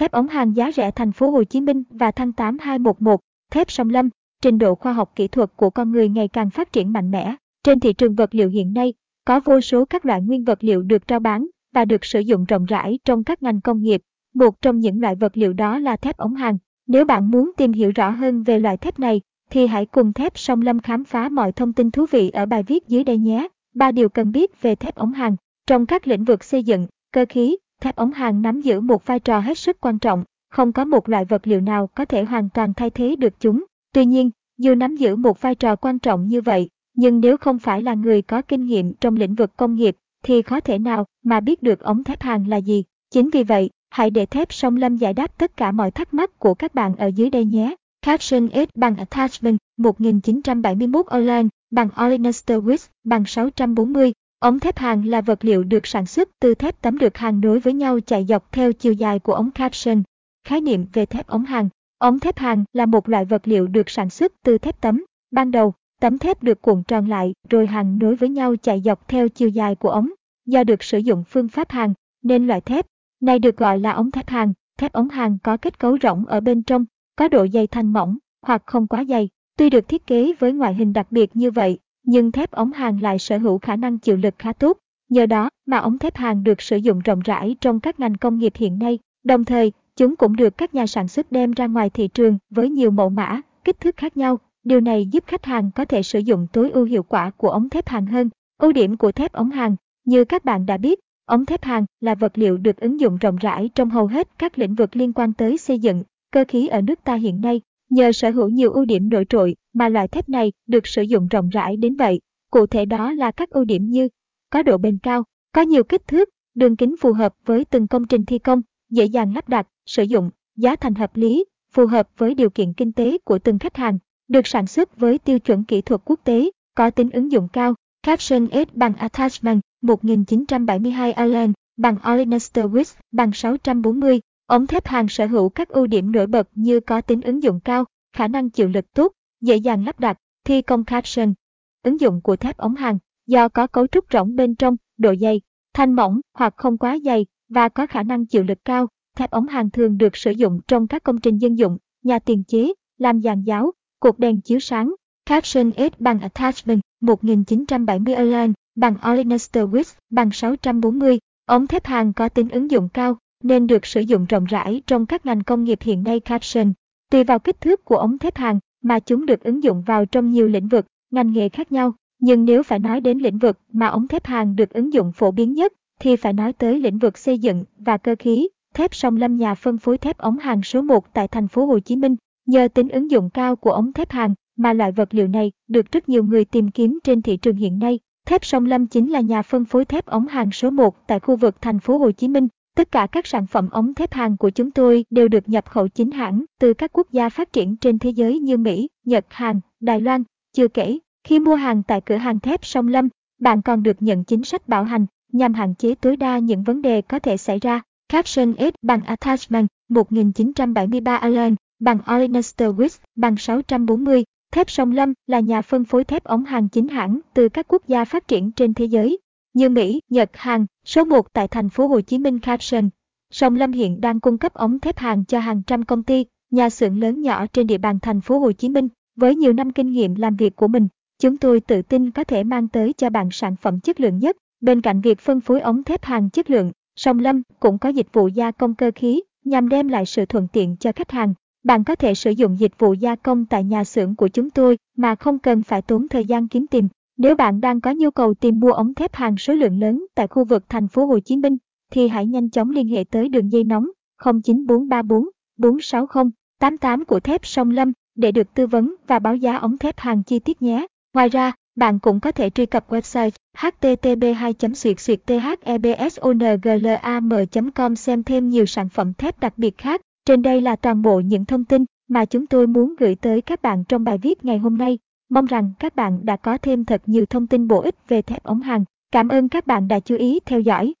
Thép ống hàng giá rẻ thành phố Hồ Chí Minh và thăng 8211 thép sông lâm, trình độ khoa học kỹ thuật của con người ngày càng phát triển mạnh mẽ. Trên thị trường vật liệu hiện nay, có vô số các loại nguyên vật liệu được trao bán và được sử dụng rộng rãi trong các ngành công nghiệp. Một trong những loại vật liệu đó là thép ống hàng. Nếu bạn muốn tìm hiểu rõ hơn về loại thép này, thì hãy cùng thép song lâm khám phá mọi thông tin thú vị ở bài viết dưới đây nhé. Ba điều cần biết về thép ống hàng. Trong các lĩnh vực xây dựng, cơ khí, thép ống hàng nắm giữ một vai trò hết sức quan trọng, không có một loại vật liệu nào có thể hoàn toàn thay thế được chúng. Tuy nhiên, dù nắm giữ một vai trò quan trọng như vậy, nhưng nếu không phải là người có kinh nghiệm trong lĩnh vực công nghiệp, thì khó thể nào mà biết được ống thép hàng là gì. Chính vì vậy, hãy để thép song lâm giải đáp tất cả mọi thắc mắc của các bạn ở dưới đây nhé. Caption S bằng Attachment 1971 Online bằng Olenester bằng 640. Ống thép hàng là vật liệu được sản xuất từ thép tấm được hàng nối với nhau chạy dọc theo chiều dài của ống caption. Khái niệm về thép ống hàng Ống thép hàng là một loại vật liệu được sản xuất từ thép tấm. Ban đầu, tấm thép được cuộn tròn lại rồi hàng nối với nhau chạy dọc theo chiều dài của ống. Do được sử dụng phương pháp hàng, nên loại thép này được gọi là ống thép hàng. Thép ống hàng có kết cấu rỗng ở bên trong, có độ dày thanh mỏng hoặc không quá dày. Tuy được thiết kế với ngoại hình đặc biệt như vậy, nhưng thép ống hàng lại sở hữu khả năng chịu lực khá tốt. Nhờ đó mà ống thép hàng được sử dụng rộng rãi trong các ngành công nghiệp hiện nay. Đồng thời, chúng cũng được các nhà sản xuất đem ra ngoài thị trường với nhiều mẫu mã, kích thước khác nhau. Điều này giúp khách hàng có thể sử dụng tối ưu hiệu quả của ống thép hàng hơn. Ưu điểm của thép ống hàng, như các bạn đã biết, ống thép hàng là vật liệu được ứng dụng rộng rãi trong hầu hết các lĩnh vực liên quan tới xây dựng, cơ khí ở nước ta hiện nay. Nhờ sở hữu nhiều ưu điểm nổi trội mà loại thép này được sử dụng rộng rãi đến vậy. Cụ thể đó là các ưu điểm như có độ bền cao, có nhiều kích thước, đường kính phù hợp với từng công trình thi công, dễ dàng lắp đặt, sử dụng, giá thành hợp lý, phù hợp với điều kiện kinh tế của từng khách hàng, được sản xuất với tiêu chuẩn kỹ thuật quốc tế, có tính ứng dụng cao. Caption S bằng Attachment 1972 Allen bằng Olenester Wix bằng 640. Ống thép hàng sở hữu các ưu điểm nổi bật như có tính ứng dụng cao, khả năng chịu lực tốt, dễ dàng lắp đặt, thi công caption. Ứng dụng của thép ống hàng do có cấu trúc rỗng bên trong, độ dày, thanh mỏng hoặc không quá dày và có khả năng chịu lực cao. Thép ống hàng thường được sử dụng trong các công trình dân dụng, nhà tiền chế, làm giàn giáo, cột đèn chiếu sáng. Caption S bằng Attachment 1970 Align bằng Olenester Width bằng 640. Ống thép hàng có tính ứng dụng cao nên được sử dụng rộng rãi trong các ngành công nghiệp hiện nay Caption. Tùy vào kích thước của ống thép hàng mà chúng được ứng dụng vào trong nhiều lĩnh vực, ngành nghề khác nhau. Nhưng nếu phải nói đến lĩnh vực mà ống thép hàng được ứng dụng phổ biến nhất thì phải nói tới lĩnh vực xây dựng và cơ khí. Thép song lâm nhà phân phối thép ống hàng số 1 tại thành phố Hồ Chí Minh. Nhờ tính ứng dụng cao của ống thép hàng mà loại vật liệu này được rất nhiều người tìm kiếm trên thị trường hiện nay. Thép song lâm chính là nhà phân phối thép ống hàng số 1 tại khu vực thành phố Hồ Chí Minh. Tất cả các sản phẩm ống thép hàng của chúng tôi đều được nhập khẩu chính hãng từ các quốc gia phát triển trên thế giới như Mỹ, Nhật, Hàn, Đài Loan. Chưa kể, khi mua hàng tại cửa hàng thép song lâm, bạn còn được nhận chính sách bảo hành nhằm hạn chế tối đa những vấn đề có thể xảy ra. Caption S bằng Attachment 1973 Allen bằng Olenester Width bằng 640. Thép song lâm là nhà phân phối thép ống hàng chính hãng từ các quốc gia phát triển trên thế giới như Mỹ, Nhật, Hàn, số 1 tại thành phố Hồ Chí Minh Caption. Song Lâm hiện đang cung cấp ống thép hàng cho hàng trăm công ty, nhà xưởng lớn nhỏ trên địa bàn thành phố Hồ Chí Minh. Với nhiều năm kinh nghiệm làm việc của mình, chúng tôi tự tin có thể mang tới cho bạn sản phẩm chất lượng nhất. Bên cạnh việc phân phối ống thép hàng chất lượng, Song Lâm cũng có dịch vụ gia công cơ khí nhằm đem lại sự thuận tiện cho khách hàng. Bạn có thể sử dụng dịch vụ gia công tại nhà xưởng của chúng tôi mà không cần phải tốn thời gian kiếm tìm. Nếu bạn đang có nhu cầu tìm mua ống thép hàng số lượng lớn tại khu vực thành phố Hồ Chí Minh, thì hãy nhanh chóng liên hệ tới đường dây nóng 09434 460 88 của thép Sông Lâm để được tư vấn và báo giá ống thép hàng chi tiết nhé. Ngoài ra, bạn cũng có thể truy cập website http 2 thebsonglam com xem thêm nhiều sản phẩm thép đặc biệt khác. Trên đây là toàn bộ những thông tin mà chúng tôi muốn gửi tới các bạn trong bài viết ngày hôm nay. Mong rằng các bạn đã có thêm thật nhiều thông tin bổ ích về thép ống hàng. Cảm ơn các bạn đã chú ý theo dõi.